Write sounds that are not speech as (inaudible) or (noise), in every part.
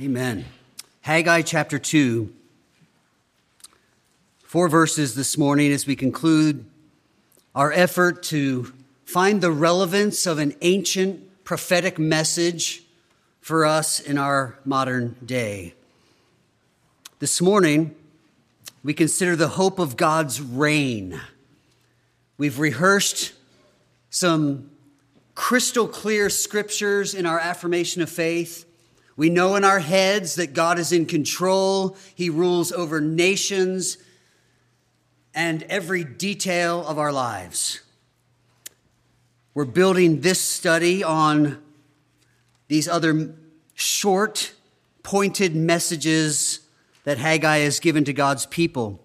Amen. Haggai chapter 2. Four verses this morning as we conclude our effort to find the relevance of an ancient prophetic message for us in our modern day. This morning, we consider the hope of God's reign. We've rehearsed some crystal clear scriptures in our affirmation of faith. We know in our heads that God is in control, He rules over nations and every detail of our lives. We're building this study on these other short, pointed messages that Haggai has given to God's people.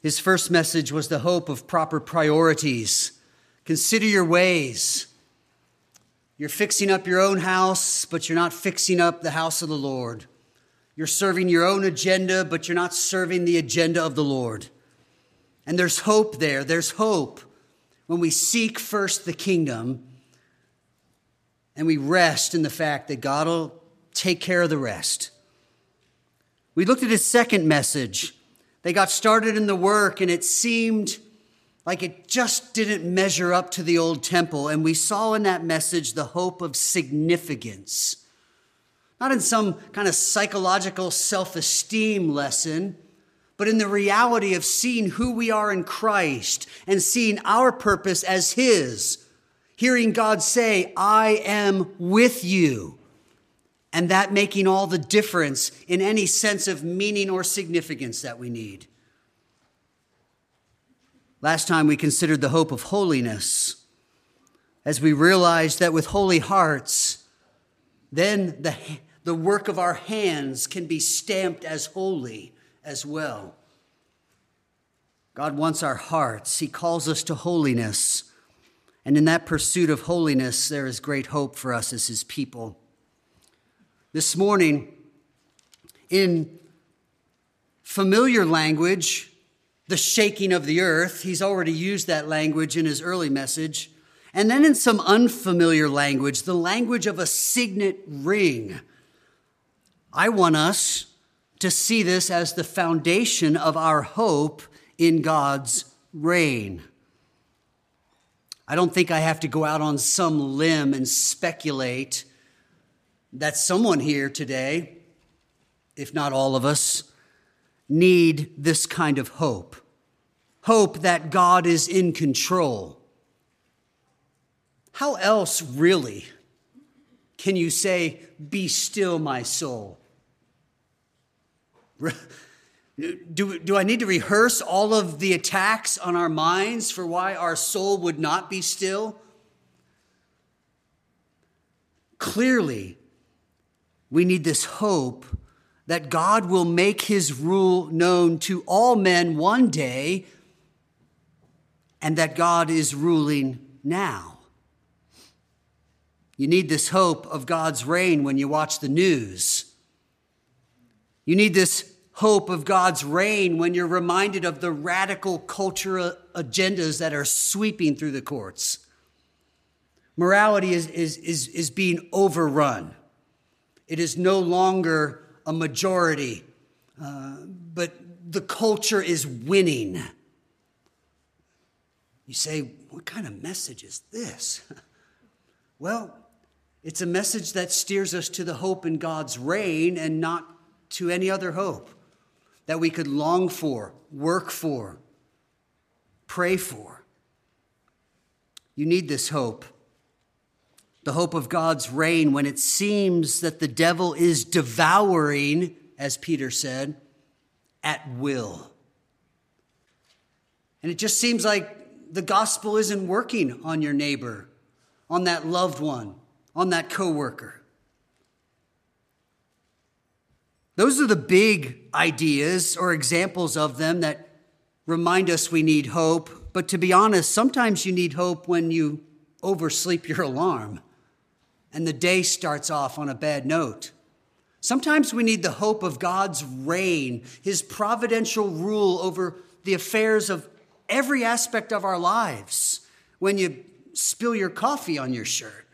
His first message was the hope of proper priorities. Consider your ways. You're fixing up your own house, but you're not fixing up the house of the Lord. You're serving your own agenda, but you're not serving the agenda of the Lord. And there's hope there. There's hope when we seek first the kingdom and we rest in the fact that God will take care of the rest. We looked at his second message. They got started in the work, and it seemed like it just didn't measure up to the old temple. And we saw in that message the hope of significance. Not in some kind of psychological self esteem lesson, but in the reality of seeing who we are in Christ and seeing our purpose as His. Hearing God say, I am with you. And that making all the difference in any sense of meaning or significance that we need. Last time we considered the hope of holiness as we realized that with holy hearts, then the, the work of our hands can be stamped as holy as well. God wants our hearts. He calls us to holiness. And in that pursuit of holiness, there is great hope for us as His people. This morning, in familiar language, the shaking of the earth. He's already used that language in his early message. And then in some unfamiliar language, the language of a signet ring. I want us to see this as the foundation of our hope in God's reign. I don't think I have to go out on some limb and speculate that someone here today, if not all of us, need this kind of hope hope that God is in control. How else, really, can you say, Be still, my soul? Do, do I need to rehearse all of the attacks on our minds for why our soul would not be still? Clearly, we need this hope that God will make his rule known to all men one day and that God is ruling now. You need this hope of God's reign when you watch the news. You need this hope of God's reign when you're reminded of the radical cultural agendas that are sweeping through the courts. Morality is, is, is, is being overrun. It is no longer a majority, uh, but the culture is winning. You say, what kind of message is this? (laughs) well, it's a message that steers us to the hope in God's reign and not to any other hope that we could long for, work for, pray for. You need this hope the hope of God's reign when it seems that the devil is devouring, as Peter said, at will. And it just seems like the gospel isn't working on your neighbor, on that loved one, on that coworker. Those are the big ideas or examples of them that remind us we need hope. But to be honest, sometimes you need hope when you oversleep your alarm and the day starts off on a bad note. Sometimes we need the hope of God's reign, His providential rule over the affairs of every aspect of our lives when you spill your coffee on your shirt.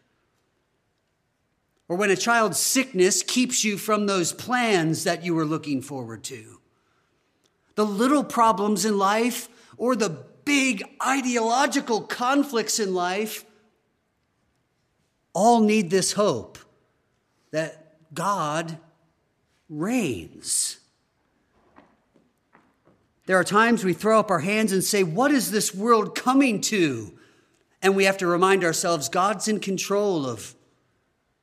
or when a child's sickness keeps you from those plans that you were looking forward to. The little problems in life or the big ideological conflicts in life all need this hope that God reigns. There are times we throw up our hands and say, What is this world coming to? And we have to remind ourselves God's in control of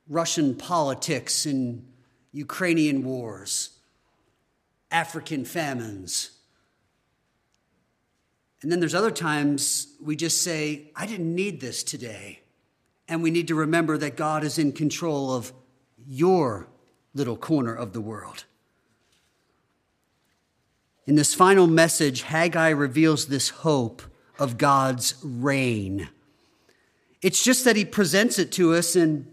Russian politics and Ukrainian wars, African famines. And then there's other times we just say, I didn't need this today. And we need to remember that God is in control of your little corner of the world. In this final message, Haggai reveals this hope of God's reign. It's just that he presents it to us in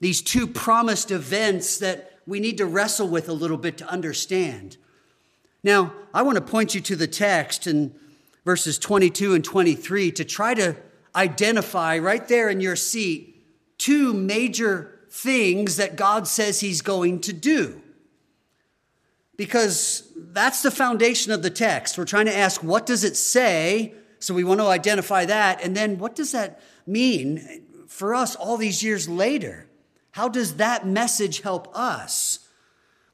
these two promised events that we need to wrestle with a little bit to understand. Now, I want to point you to the text in verses 22 and 23 to try to identify right there in your seat two major things that God says he's going to do because that's the foundation of the text. We're trying to ask, what does it say? So we want to identify that. And then what does that mean for us all these years later? How does that message help us?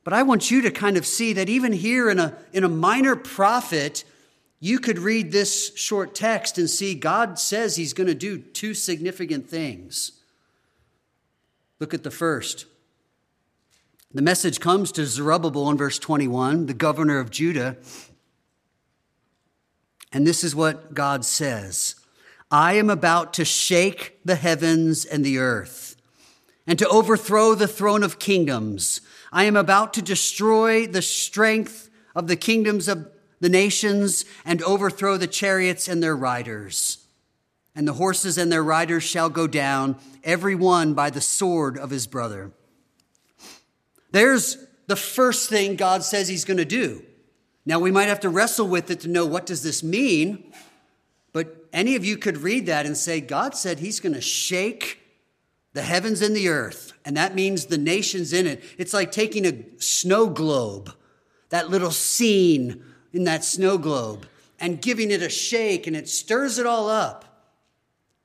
But I want you to kind of see that even here in a, in a minor prophet, you could read this short text and see God says he's going to do two significant things. Look at the first. The message comes to Zerubbabel in verse 21, the governor of Judah. And this is what God says I am about to shake the heavens and the earth, and to overthrow the throne of kingdoms. I am about to destroy the strength of the kingdoms of the nations and overthrow the chariots and their riders. And the horses and their riders shall go down, every one by the sword of his brother. There's the first thing God says he's going to do. Now we might have to wrestle with it to know what does this mean? But any of you could read that and say God said he's going to shake the heavens and the earth, and that means the nations in it. It's like taking a snow globe, that little scene in that snow globe, and giving it a shake, and it stirs it all up.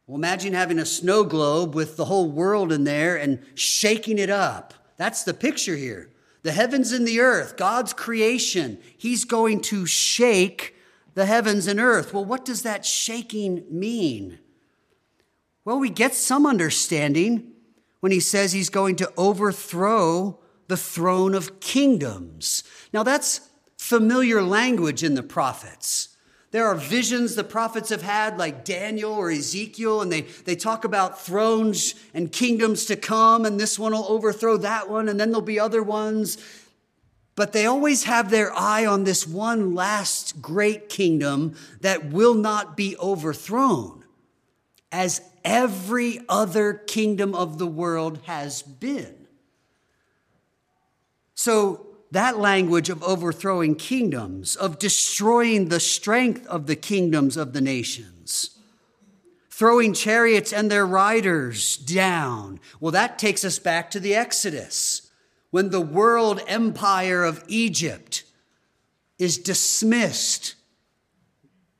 Well, imagine having a snow globe with the whole world in there and shaking it up. That's the picture here. The heavens and the earth, God's creation, He's going to shake the heavens and earth. Well, what does that shaking mean? Well, we get some understanding when He says He's going to overthrow the throne of kingdoms. Now, that's familiar language in the prophets. There are visions the prophets have had, like Daniel or Ezekiel, and they, they talk about thrones and kingdoms to come, and this one will overthrow that one, and then there'll be other ones. But they always have their eye on this one last great kingdom that will not be overthrown, as every other kingdom of the world has been. So that language of overthrowing kingdoms, of destroying the strength of the kingdoms of the nations, throwing chariots and their riders down. Well, that takes us back to the Exodus when the world empire of Egypt is dismissed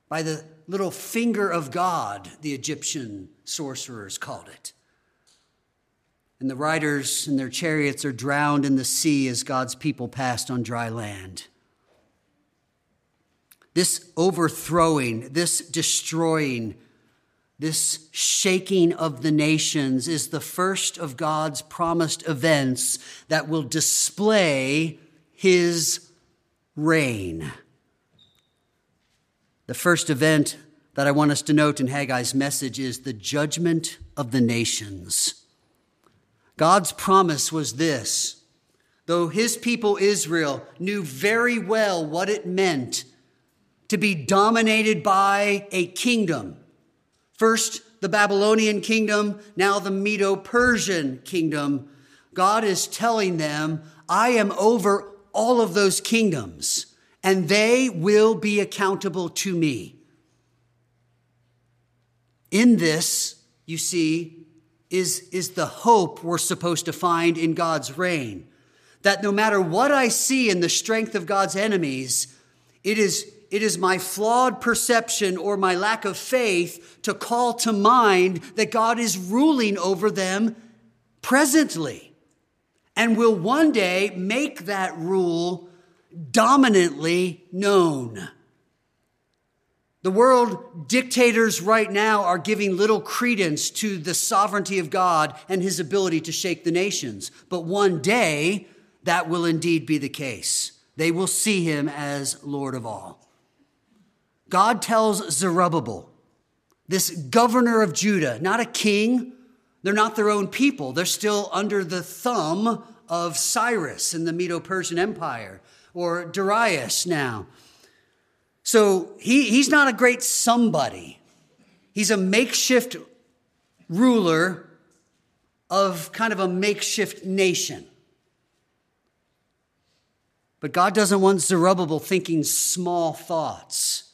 by the little finger of God, the Egyptian sorcerers called it and the riders and their chariots are drowned in the sea as God's people passed on dry land. This overthrowing, this destroying, this shaking of the nations is the first of God's promised events that will display his reign. The first event that I want us to note in Haggai's message is the judgment of the nations. God's promise was this though his people Israel knew very well what it meant to be dominated by a kingdom. First, the Babylonian kingdom, now the Medo Persian kingdom. God is telling them, I am over all of those kingdoms, and they will be accountable to me. In this, you see, is, is the hope we're supposed to find in God's reign. That no matter what I see in the strength of God's enemies, it is, it is my flawed perception or my lack of faith to call to mind that God is ruling over them presently and will one day make that rule dominantly known. The world dictators right now are giving little credence to the sovereignty of God and his ability to shake the nations. But one day, that will indeed be the case. They will see him as Lord of all. God tells Zerubbabel, this governor of Judah, not a king, they're not their own people. They're still under the thumb of Cyrus in the Medo Persian Empire or Darius now. So he, he's not a great somebody. He's a makeshift ruler of kind of a makeshift nation. But God doesn't want Zerubbabel thinking small thoughts.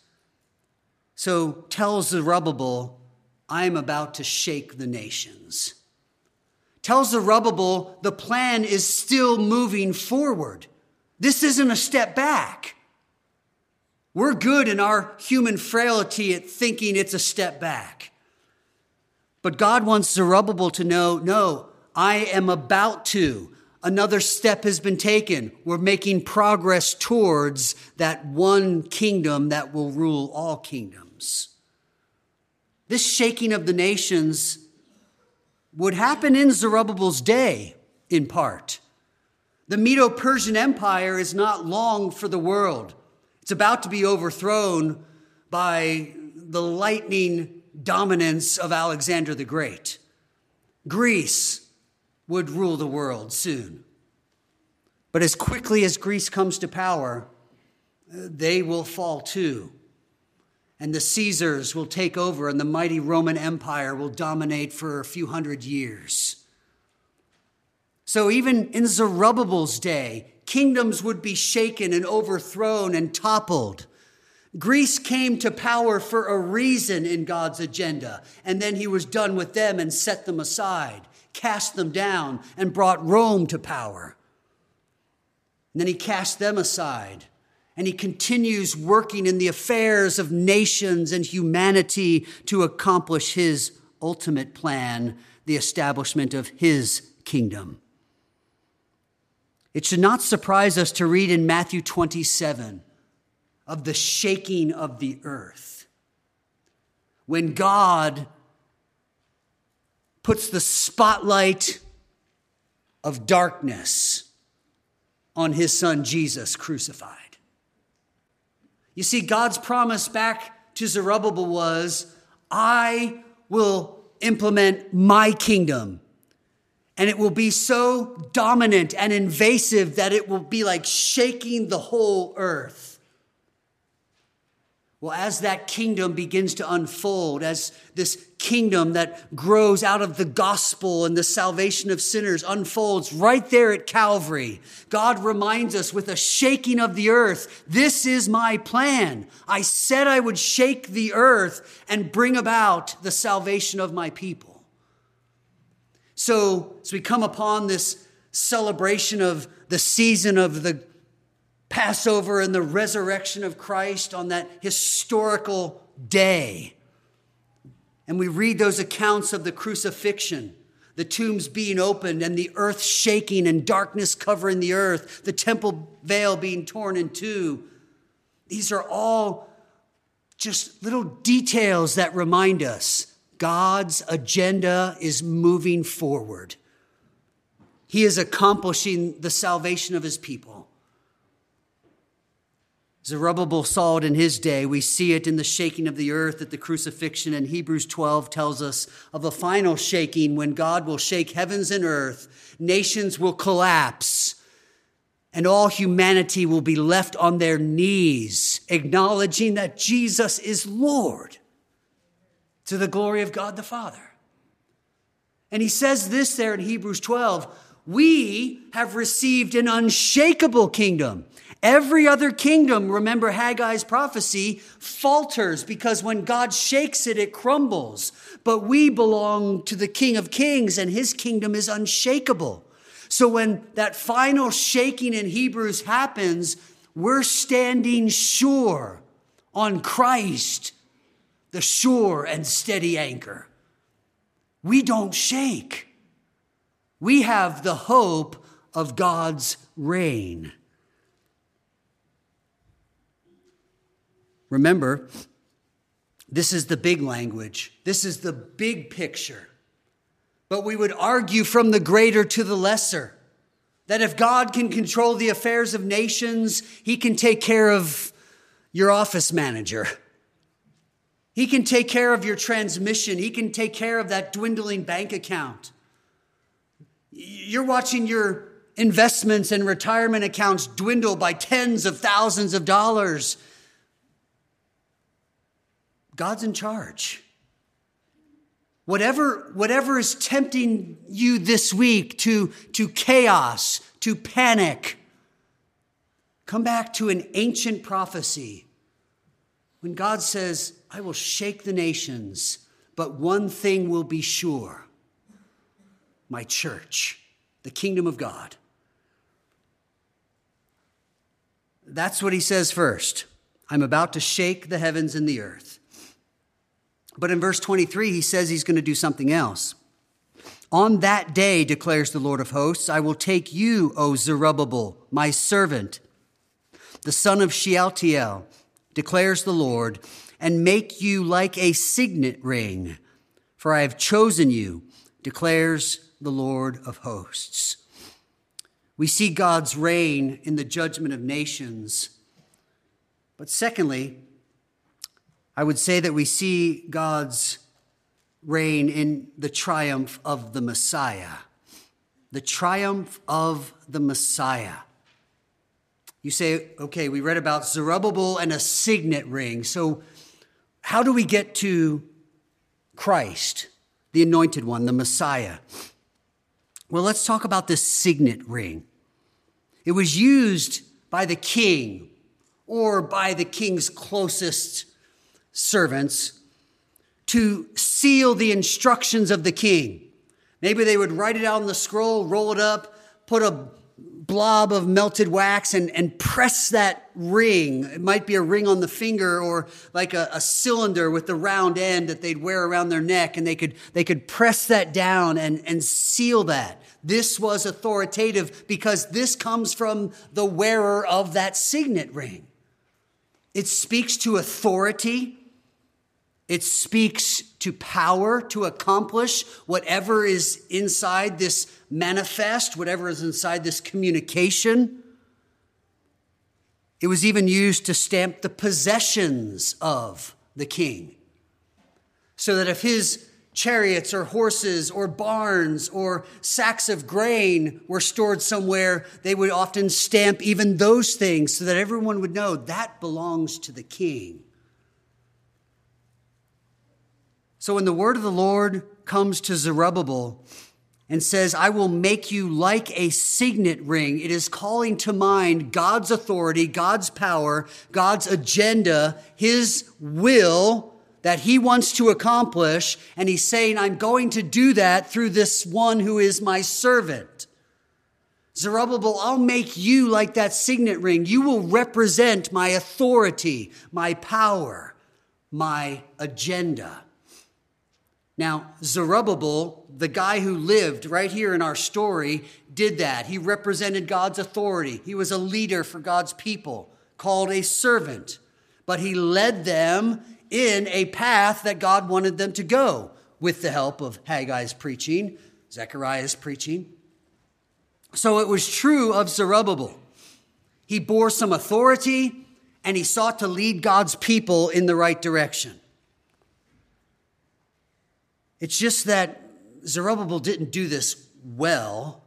So tell Zerubbabel, I am about to shake the nations. Tell Zerubbabel the plan is still moving forward. This isn't a step back. We're good in our human frailty at thinking it's a step back. But God wants Zerubbabel to know no, I am about to. Another step has been taken. We're making progress towards that one kingdom that will rule all kingdoms. This shaking of the nations would happen in Zerubbabel's day, in part. The Medo Persian Empire is not long for the world. It's about to be overthrown by the lightning dominance of Alexander the Great. Greece would rule the world soon. But as quickly as Greece comes to power, they will fall too. And the Caesars will take over, and the mighty Roman Empire will dominate for a few hundred years. So, even in Zerubbabel's day, kingdoms would be shaken and overthrown and toppled. Greece came to power for a reason in God's agenda, and then he was done with them and set them aside, cast them down, and brought Rome to power. And then he cast them aside, and he continues working in the affairs of nations and humanity to accomplish his ultimate plan, the establishment of his kingdom. It should not surprise us to read in Matthew 27 of the shaking of the earth. When God puts the spotlight of darkness on his son Jesus crucified. You see, God's promise back to Zerubbabel was, I will implement my kingdom and it will be so dominant and invasive that it will be like shaking the whole earth. Well, as that kingdom begins to unfold, as this kingdom that grows out of the gospel and the salvation of sinners unfolds right there at Calvary, God reminds us with a shaking of the earth this is my plan. I said I would shake the earth and bring about the salvation of my people. So, as we come upon this celebration of the season of the Passover and the resurrection of Christ on that historical day, and we read those accounts of the crucifixion, the tombs being opened and the earth shaking and darkness covering the earth, the temple veil being torn in two. These are all just little details that remind us God's agenda is moving forward. He is accomplishing the salvation of his people. Zerubbabel saw it in his day. We see it in the shaking of the earth at the crucifixion, and Hebrews 12 tells us of a final shaking when God will shake heavens and earth. Nations will collapse, and all humanity will be left on their knees, acknowledging that Jesus is Lord to the glory of God the Father. And he says this there in Hebrews 12 we have received an unshakable kingdom, Every other kingdom, remember Haggai's prophecy, falters because when God shakes it, it crumbles. But we belong to the King of Kings and his kingdom is unshakable. So when that final shaking in Hebrews happens, we're standing sure on Christ, the sure and steady anchor. We don't shake. We have the hope of God's reign. Remember, this is the big language, this is the big picture. But we would argue from the greater to the lesser that if God can control the affairs of nations, he can take care of your office manager. (laughs) He can take care of your transmission. He can take care of that dwindling bank account. You're watching your investments and retirement accounts dwindle by tens of thousands of dollars. God's in charge. Whatever, whatever is tempting you this week to, to chaos, to panic, come back to an ancient prophecy when God says, I will shake the nations, but one thing will be sure my church, the kingdom of God. That's what he says first. I'm about to shake the heavens and the earth. But in verse 23, he says he's going to do something else. On that day, declares the Lord of hosts, I will take you, O Zerubbabel, my servant, the son of Shealtiel, declares the Lord, and make you like a signet ring, for I have chosen you, declares the Lord of hosts. We see God's reign in the judgment of nations. But secondly, I would say that we see God's reign in the triumph of the Messiah. The triumph of the Messiah. You say, okay, we read about Zerubbabel and a signet ring. So, how do we get to Christ, the anointed one, the Messiah? Well, let's talk about this signet ring. It was used by the king or by the king's closest servants to seal the instructions of the king. Maybe they would write it out on the scroll, roll it up, put a blob of melted wax and, and press that ring. It might be a ring on the finger or like a, a, cylinder with the round end that they'd wear around their neck. And they could, they could press that down and, and seal that. This was authoritative because this comes from the wearer of that signet ring. It speaks to authority. It speaks to power to accomplish whatever is inside this manifest, whatever is inside this communication. It was even used to stamp the possessions of the king. So that if his chariots or horses or barns or sacks of grain were stored somewhere, they would often stamp even those things so that everyone would know that belongs to the king. So when the word of the Lord comes to Zerubbabel and says, I will make you like a signet ring, it is calling to mind God's authority, God's power, God's agenda, his will that he wants to accomplish. And he's saying, I'm going to do that through this one who is my servant. Zerubbabel, I'll make you like that signet ring. You will represent my authority, my power, my agenda. Now, Zerubbabel, the guy who lived right here in our story, did that. He represented God's authority. He was a leader for God's people, called a servant. But he led them in a path that God wanted them to go with the help of Haggai's preaching, Zechariah's preaching. So it was true of Zerubbabel. He bore some authority and he sought to lead God's people in the right direction. It's just that Zerubbabel didn't do this well.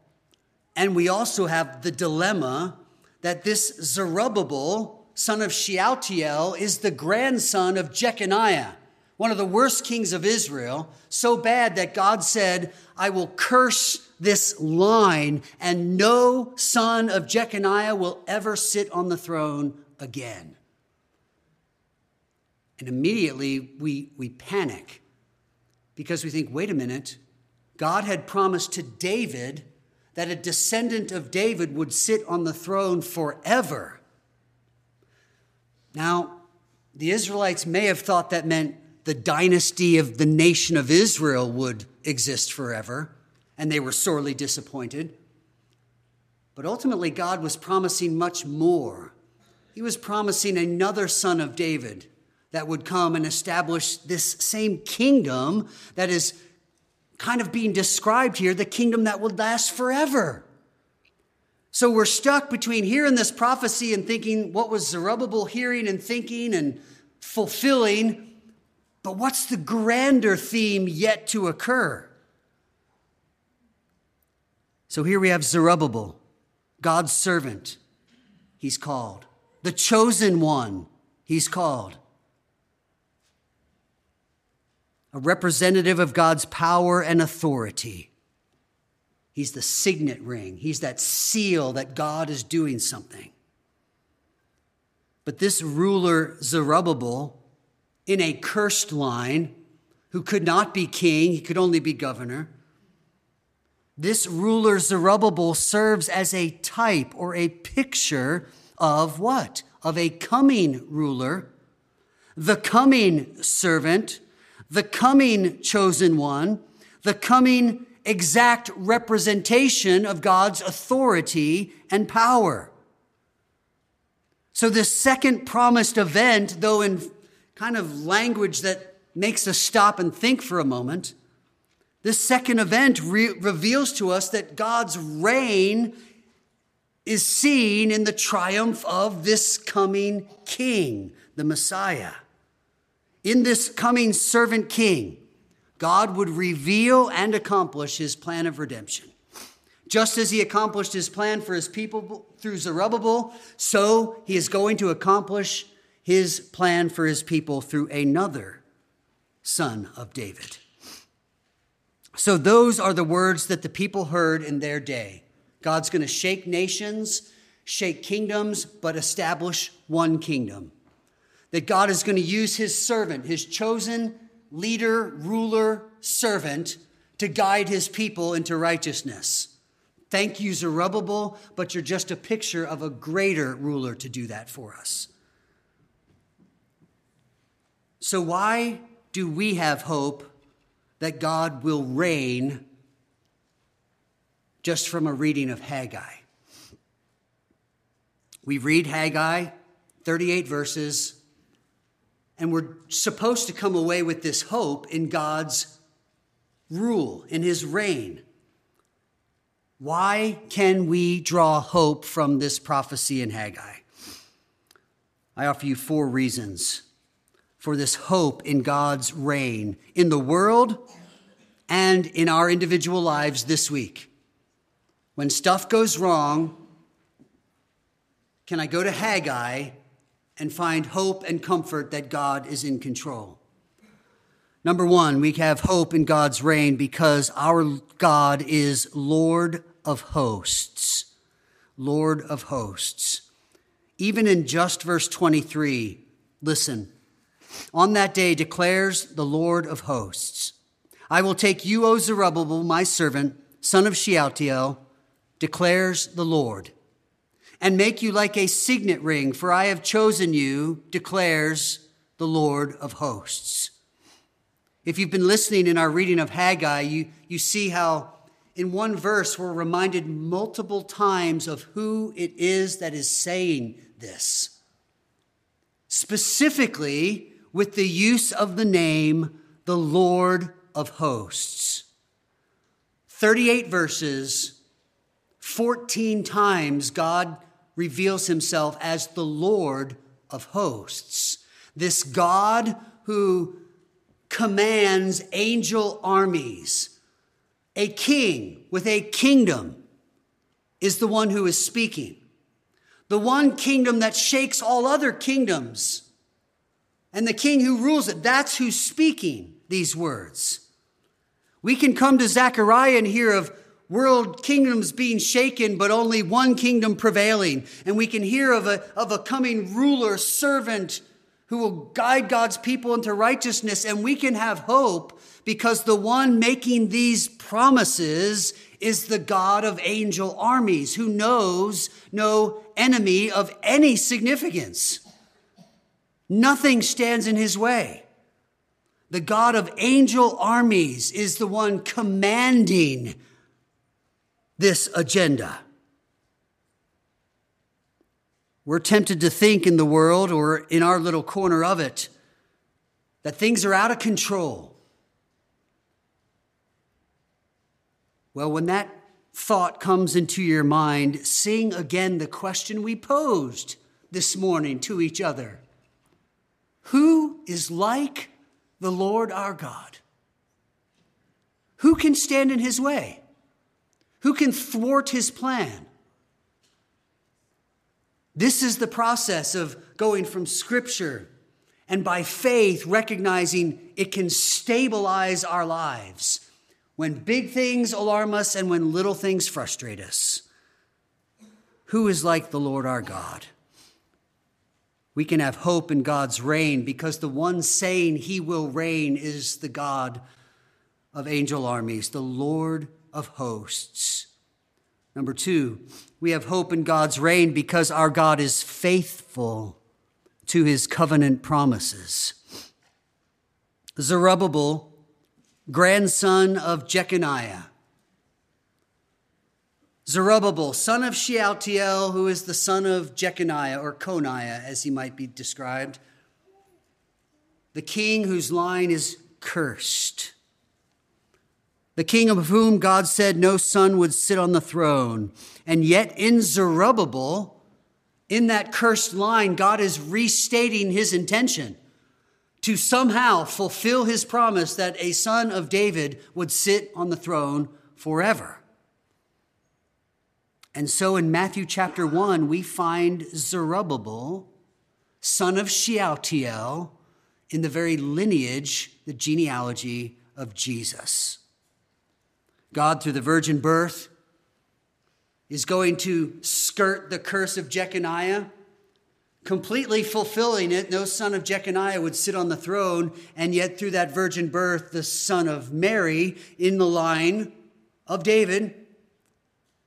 And we also have the dilemma that this Zerubbabel, son of Shealtiel, is the grandson of Jeconiah, one of the worst kings of Israel, so bad that God said, I will curse this line, and no son of Jeconiah will ever sit on the throne again. And immediately we, we panic because we think, wait a minute, God had promised to David that a descendant of David would sit on the throne forever. Now, the Israelites may have thought that meant the dynasty of the nation of Israel would exist forever, and they were sorely disappointed. But ultimately, God was promising much more. He was promising another son of David that would come and establish this same kingdom that is kind of being described here the kingdom that would last forever. So we're stuck between hearing this prophecy and thinking what was Zerubbabel hearing and thinking and fulfilling, but what's the grander theme yet to occur? So here we have Zerubbabel, God's servant, he's called. The chosen one, he's called. A representative of God's power and authority. He's the signet ring. He's that seal that God is doing something. But this ruler, Zerubbabel, in a cursed line, who could not be king, he could only be governor, this ruler, Zerubbabel, serves as a type or a picture of what? Of a coming ruler, the coming servant, the coming chosen one, the coming exact representation of God's authority and power. So, this second promised event, though in kind of language that makes us stop and think for a moment, this second event re- reveals to us that God's reign is seen in the triumph of this coming king, the Messiah. In this coming servant king, God would reveal and accomplish his plan of redemption. Just as he accomplished his plan for his people through Zerubbabel, so he is going to accomplish his plan for his people through another son of David. So, those are the words that the people heard in their day. God's going to shake nations, shake kingdoms, but establish one kingdom. That God is going to use his servant, his chosen leader, ruler, servant to guide his people into righteousness. Thank you, Zerubbabel, but you're just a picture of a greater ruler to do that for us. So, why do we have hope that God will reign just from a reading of Haggai? We read Haggai, 38 verses, and we're supposed to come away with this hope in God's rule, in his reign. Why can we draw hope from this prophecy in Haggai? I offer you four reasons for this hope in God's reign in the world and in our individual lives this week. When stuff goes wrong, can I go to Haggai and find hope and comfort that God is in control. Number one, we have hope in God's reign because our God is Lord of hosts. Lord of hosts. Even in just verse 23, listen. On that day declares the Lord of hosts, I will take you, O Zerubbabel, my servant, son of Shealtiel, declares the Lord and make you like a signet ring, for I have chosen you, declares the Lord of hosts. If you've been listening in our reading of Haggai, you, you see how in one verse we're reminded multiple times of who it is that is saying this. Specifically, with the use of the name, the Lord of hosts. 38 verses, 14 times God reveals himself as the Lord of hosts, this God who commands angel armies. A king with a kingdom is the one who is speaking. The one kingdom that shakes all other kingdoms and the king who rules it. That's who's speaking these words. We can come to Zechariah and hear of world kingdoms being shaken, but only one kingdom prevailing. And we can hear of a, of a coming ruler, servant who will guide God's people into righteousness. And we can have hope because the one making these promises is the God of angel armies who knows no enemy of any significance. Nothing stands in his way. The God of angel armies is the one commanding this agenda. We're tempted to think in the world or in our little corner of it that things are out of control. Well, when that thought comes into your mind, sing again the question we posed this morning to each other Who is like the Lord our God? Who can stand in his way? Who can thwart his plan? This is the process of going from scripture and by faith recognizing it can stabilize our lives when big things alarm us and when little things frustrate us. Who is like the Lord our God? We can have hope in God's reign because the one saying he will reign is the God of angel armies, the Lord of hosts. Number two, we have hope in God's reign because our God is faithful to his covenant promises. Zerubbabel, grandson of Jeconiah. Zerubbabel, son of Shealtiel, who is the son of Jeconiah, or Coniah, as he might be described. The king whose line is cursed the king of whom God said no son would sit on the throne. And yet, in Zerubbabel, in that cursed line, God is restating his intention to somehow fulfill his promise that a son of David would sit on the throne forever. And so in Matthew chapter 1, we find Zerubbabel, son of Shealtiel, in the very lineage, the genealogy of Jesus. God, through the virgin birth, is going to skirt the curse of Jeconiah, completely fulfilling it. No son of Jeconiah would sit on the throne, and yet through that virgin birth, the son of Mary in the line of David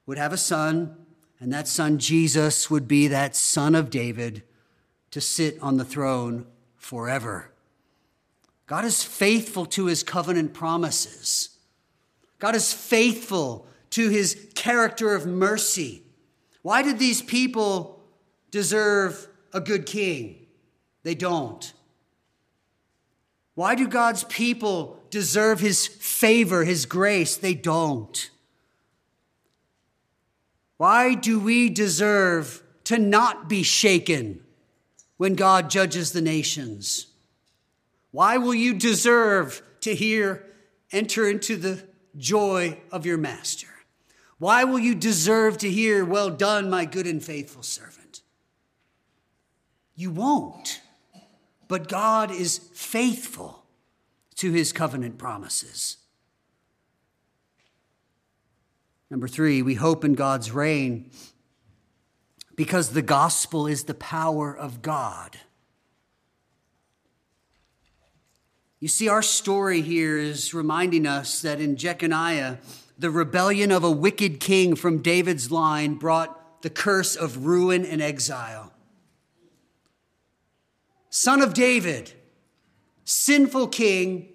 would have a son, and that son, Jesus, would be that son of David to sit on the throne forever. God is faithful to his covenant promises. God is faithful to his character of mercy. Why did these people deserve a good king? They don't. Why do God's people deserve his favor, his grace? They don't. Why do we deserve to not be shaken when God judges the nations? Why will you deserve to hear, enter into the joy of your master? Why will you deserve to hear, Well done, my good and faithful servant? You won't. But God is faithful to his covenant promises. Number three, we hope in God's reign because the gospel is the power of God. You see, our story here is reminding us that in Jeconiah, the rebellion of a wicked king from David's line brought the curse of ruin and exile. Son of David, sinful king,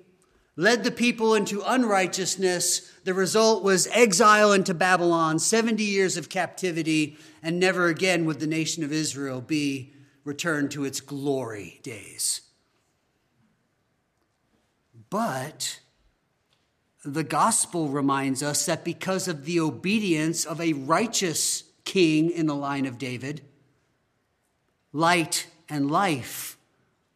led the people into unrighteousness. The result was exile into Babylon, 70 years of captivity, and never again would the nation of Israel be returned to its glory days. But the gospel reminds us that because of the obedience of a righteous king in the line of David, light and life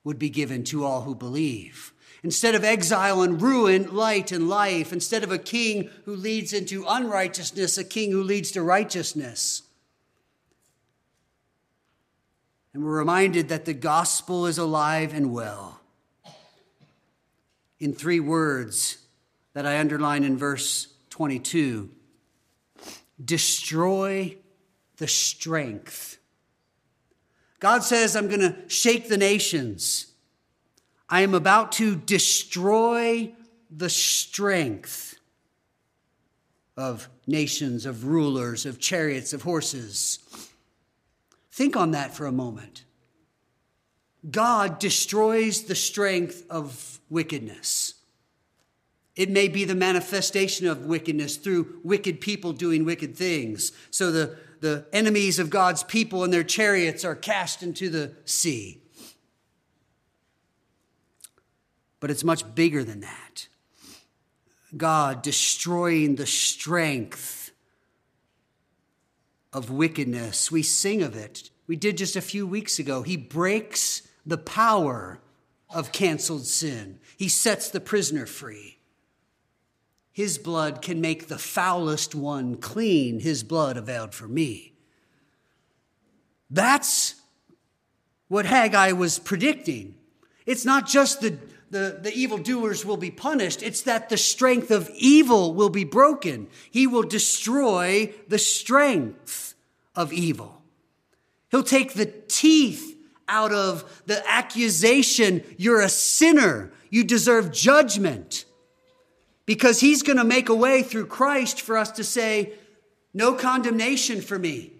would be given to all who believe. Instead of exile and ruin, light and life. Instead of a king who leads into unrighteousness, a king who leads to righteousness. And we're reminded that the gospel is alive and well. In three words that I underline in verse 22 destroy the strength. God says, I'm going to shake the nations. I am about to destroy the strength of nations, of rulers, of chariots, of horses. Think on that for a moment. God destroys the strength of wickedness. It may be the manifestation of wickedness through wicked people doing wicked things. So the, the enemies of God's people and their chariots are cast into the sea. But it's much bigger than that. God destroying the strength of wickedness. We sing of it. We did just a few weeks ago. He breaks the power of canceled sin, He sets the prisoner free. His blood can make the foulest one clean. His blood availed for me. That's what Haggai was predicting. It's not just the, the, the evildoers will be punished, it's that the strength of evil will be broken. He will destroy the strength of evil. He'll take the teeth out of the accusation you're a sinner, you deserve judgment because he's going to make a way through Christ for us to say, No condemnation for me.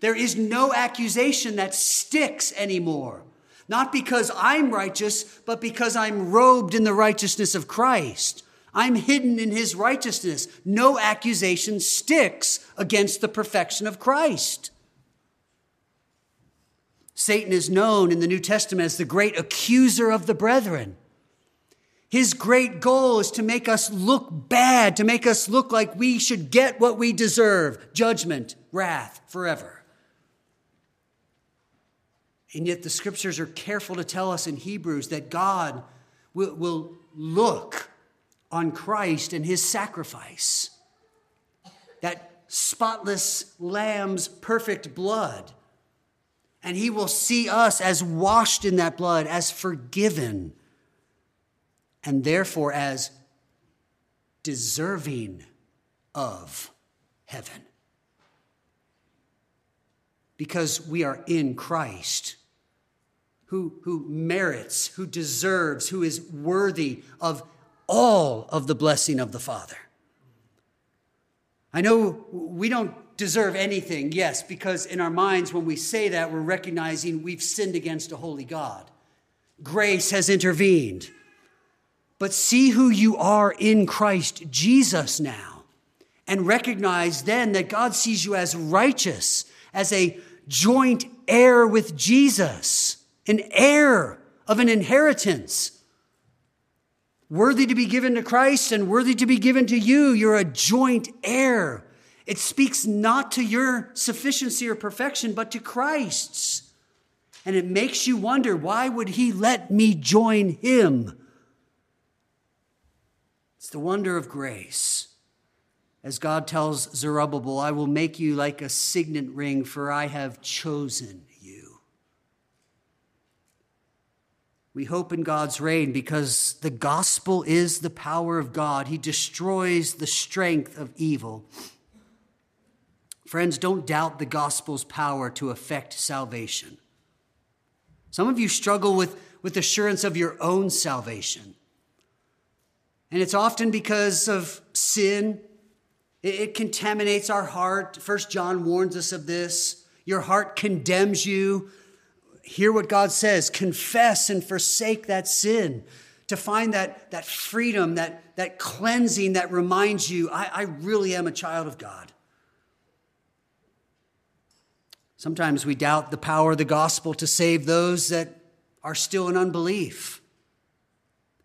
There is no accusation that sticks anymore. Not because I'm righteous, but because I'm robed in the righteousness of Christ. I'm hidden in his righteousness. No accusation sticks against the perfection of Christ. Satan is known in the New Testament as the great accuser of the brethren. His great goal is to make us look bad, to make us look like we should get what we deserve judgment, wrath, forever. And yet, the scriptures are careful to tell us in Hebrews that God will, will look on Christ and his sacrifice, that spotless lamb's perfect blood. And he will see us as washed in that blood, as forgiven and therefore as deserving of heaven. Because we are in Christ, who, who merits, who deserves, who is worthy of all of the blessing of the Father. I know we don't deserve anything, yes, because in our minds, when we say that, we're recognizing we've sinned against a holy God. Grace has intervened but see who you are in Christ Jesus now. And recognize then that God sees you as righteous, as a joint heir with Jesus, an heir of an inheritance. Worthy to be given to Christ and worthy to be given to you. You're a joint heir. It speaks not to your sufficiency or perfection, but to Christ's. And it makes you wonder why would he let me join him? It's the wonder of grace. As God tells Zerubbabel, I will make you like a signet ring, for I have chosen you. We hope in God's reign because the gospel is the power of God. He destroys the strength of evil. Friends, don't doubt the gospel's power to effect salvation. Some of you struggle with, with assurance of your own salvation. And it's often because of sin. It, contaminates our heart. First John warns us of this. Your heart condemns you. Hear what God says. Confess and forsake that sin to find that, that freedom, that, that cleansing that reminds you, I, I really am a child of God. Sometimes we doubt the power of the gospel to save those that are still in unbelief.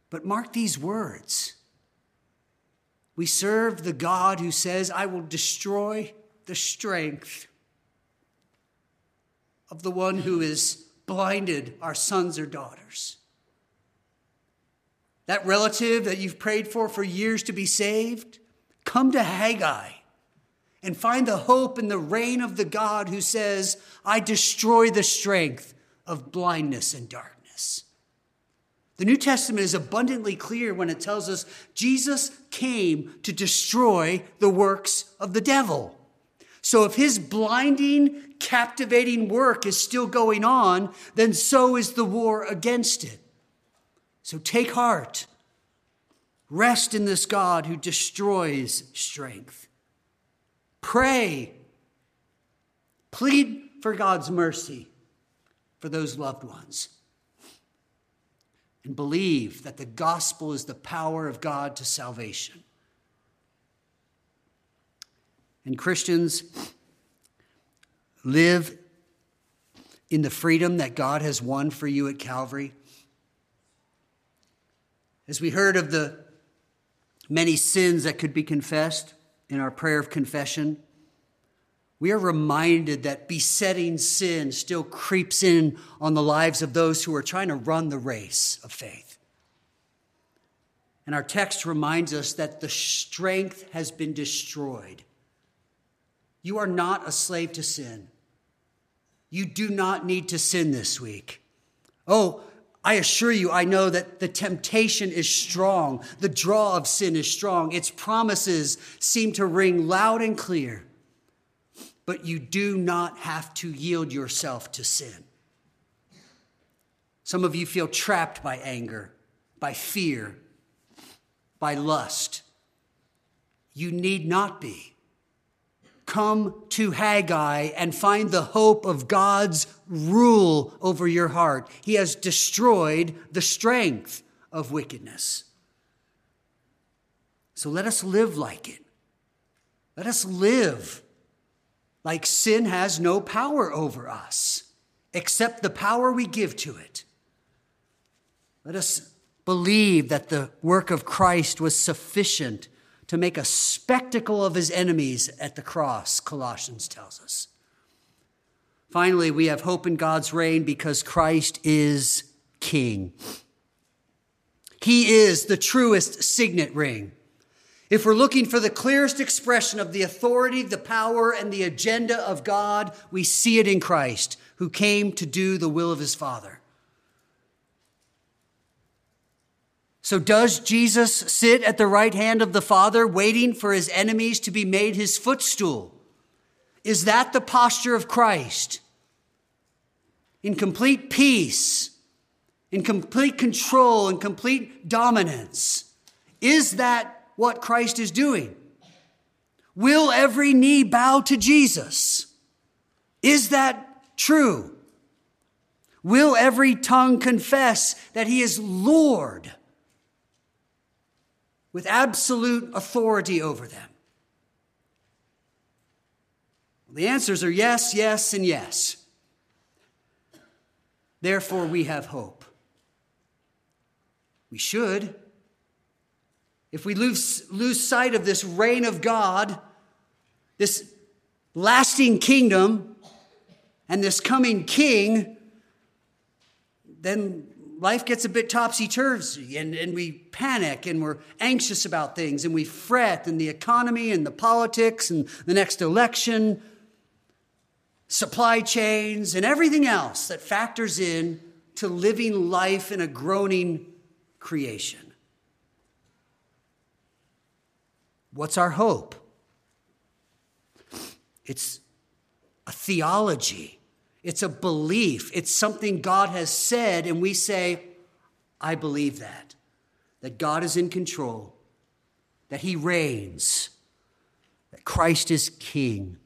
But mark these words we serve the God who says, I will destroy the strength of the one who has blinded our sons or daughters. That relative that you've prayed for for years to be saved, come to Haggai and find the hope in the reign of the God who says, I destroy the strength of blindness and darkness. The New Testament is abundantly clear when it tells us Jesus came to destroy the works of the devil. So if his blinding, captivating work is still going on, then so is the war against it. So take heart. Rest in this God who destroys strength. Pray. Plead for God's mercy for those loved ones and believe that the gospel is the power of God to salvation. And Christians live in the freedom that God has won for you at Calvary. As we heard of the many sins that could be confessed in our prayer of confession, we are reminded that besetting sin still creeps in on the lives of those who are trying to run the race of faith. And our text reminds us that the strength has been destroyed. You are not a slave to sin. You do not need to sin this week. Oh, I assure you, I know that the temptation is strong. The draw of sin is strong. Its promises seem to ring loud and clear but you do not have to yield yourself to sin. Some of you feel trapped by anger, by fear, by lust. You need not be. Come to Haggai and find the hope of God's rule over your heart. He has destroyed the strength of wickedness. So let us live like it. Let us live like sin has no power over us except the power we give to it. Let us believe that the work of Christ was sufficient to make a spectacle of his enemies at the cross, Colossians tells us. Finally, we have hope in God's reign because Christ is King. He is the truest signet ring. If we're looking for the clearest expression of the authority, the power, and the agenda of God, we see it in Christ, who came to do the will of his Father. So, does Jesus sit at the right hand of the Father, waiting for his enemies to be made his footstool? Is that the posture of Christ? In complete peace, in complete control, in complete dominance. Is that what Christ is doing? Will every knee bow to Jesus? Is that true? Will every tongue confess that he is Lord with absolute authority over them? The answers are yes, yes, and yes. Therefore, we have hope. We should if we lose, lose sight of this reign of God, this lasting kingdom, and this coming king, then life gets a bit topsy turvy and, and we panic and we're anxious about things and we fret and the economy and the politics and the next election, supply chains, and everything else that factors in to living life in a groaning creation. What's our hope? It's a theology, it's a belief, it's something God has said, and we say, I believe that. That God is in control, that He reigns, that Christ is King.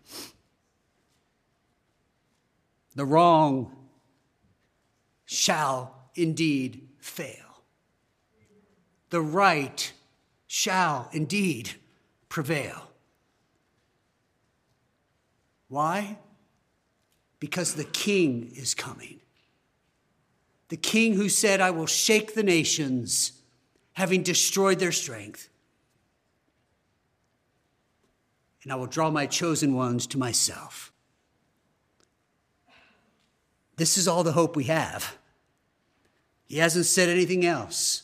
The wrong shall indeed fail. The right shall indeed prevail. Why? Because the king is coming. The king who said, I will shake the nations, having destroyed their strength. And I will draw my chosen ones to myself. This is all the hope we have. He hasn't said anything else.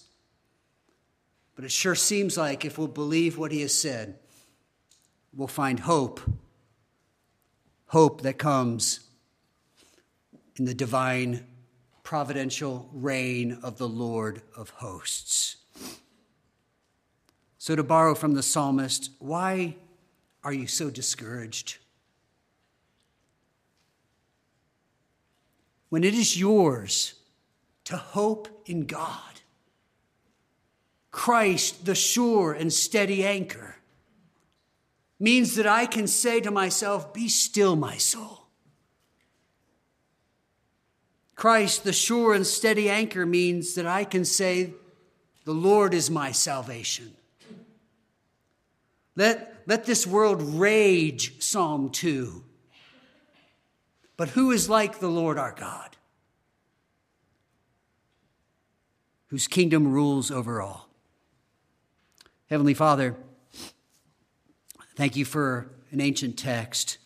But it sure seems like if we'll believe what he has said, we'll find hope. Hope that comes in the divine providential reign of the Lord of hosts. So, to borrow from the psalmist, why are you so discouraged? When it is yours to hope in God, Christ, the sure and steady anchor, means that I can say to myself, Be still, my soul. Christ, the sure and steady anchor, means that I can say, The Lord is my salvation. Let, let this world rage, Psalm 2. But who is like the Lord our God, whose kingdom rules over all? Heavenly Father, thank you for an ancient text.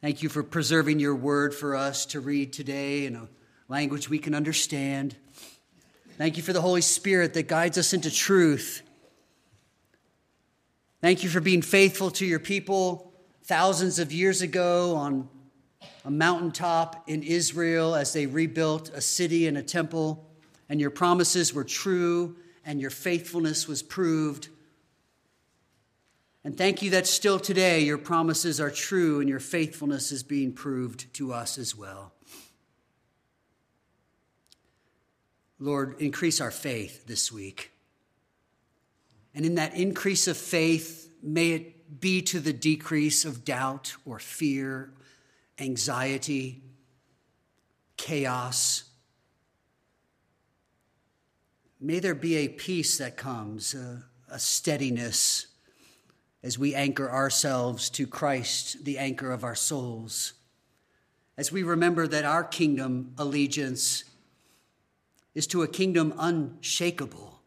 Thank you for preserving your word for us to read today in a language we can understand. Thank you for the Holy Spirit that guides us into truth Thank you for being faithful to your people thousands of years ago on a mountaintop in Israel as they rebuilt a city and a temple, and your promises were true and your faithfulness was proved. And thank you that still today your promises are true and your faithfulness is being proved to us as well. Lord, increase our faith this week. And in that increase of faith, may it be to the decrease of doubt or fear, anxiety, chaos. May there be a peace that comes, a, a steadiness as we anchor ourselves to Christ, the anchor of our souls. As we remember that our kingdom allegiance is to a kingdom unshakable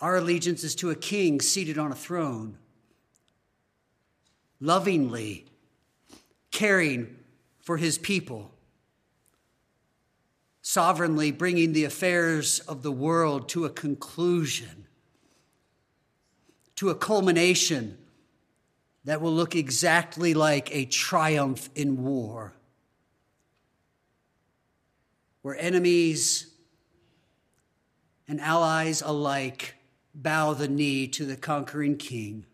Our allegiance is to a king seated on a throne, lovingly caring for his people, sovereignly bringing the affairs of the world to a conclusion, to a culmination that will look exactly like a triumph in war, where enemies and allies alike bow the knee to the conquering king.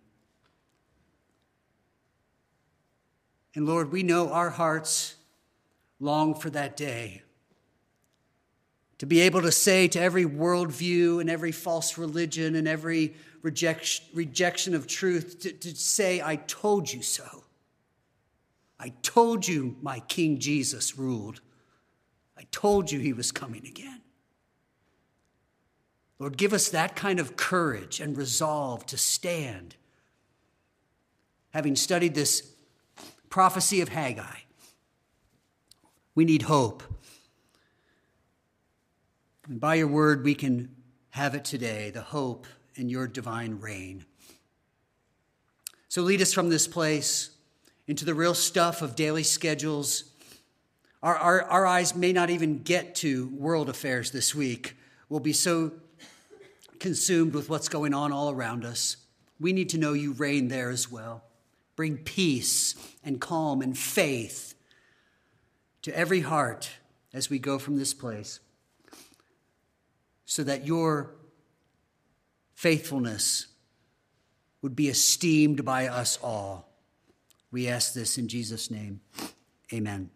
And Lord, we know our hearts long for that day. To be able to say to every worldview and every false religion and every rejection, rejection of truth, to, to say, I told you so. I told you my King Jesus ruled. I told you he was coming again. Lord, give us that kind of courage and resolve to stand. Having studied this prophecy of Haggai, we need hope. And by your word, we can have it today the hope in your divine reign. So lead us from this place into the real stuff of daily schedules. Our, our, our eyes may not even get to world affairs this week. We'll be so consumed with what's going on all around us. We need to know you reign there as well. Bring peace and calm and faith to every heart as we go from this place, so that your faithfulness would be esteemed by us all. We ask this in Jesus' name. Amen.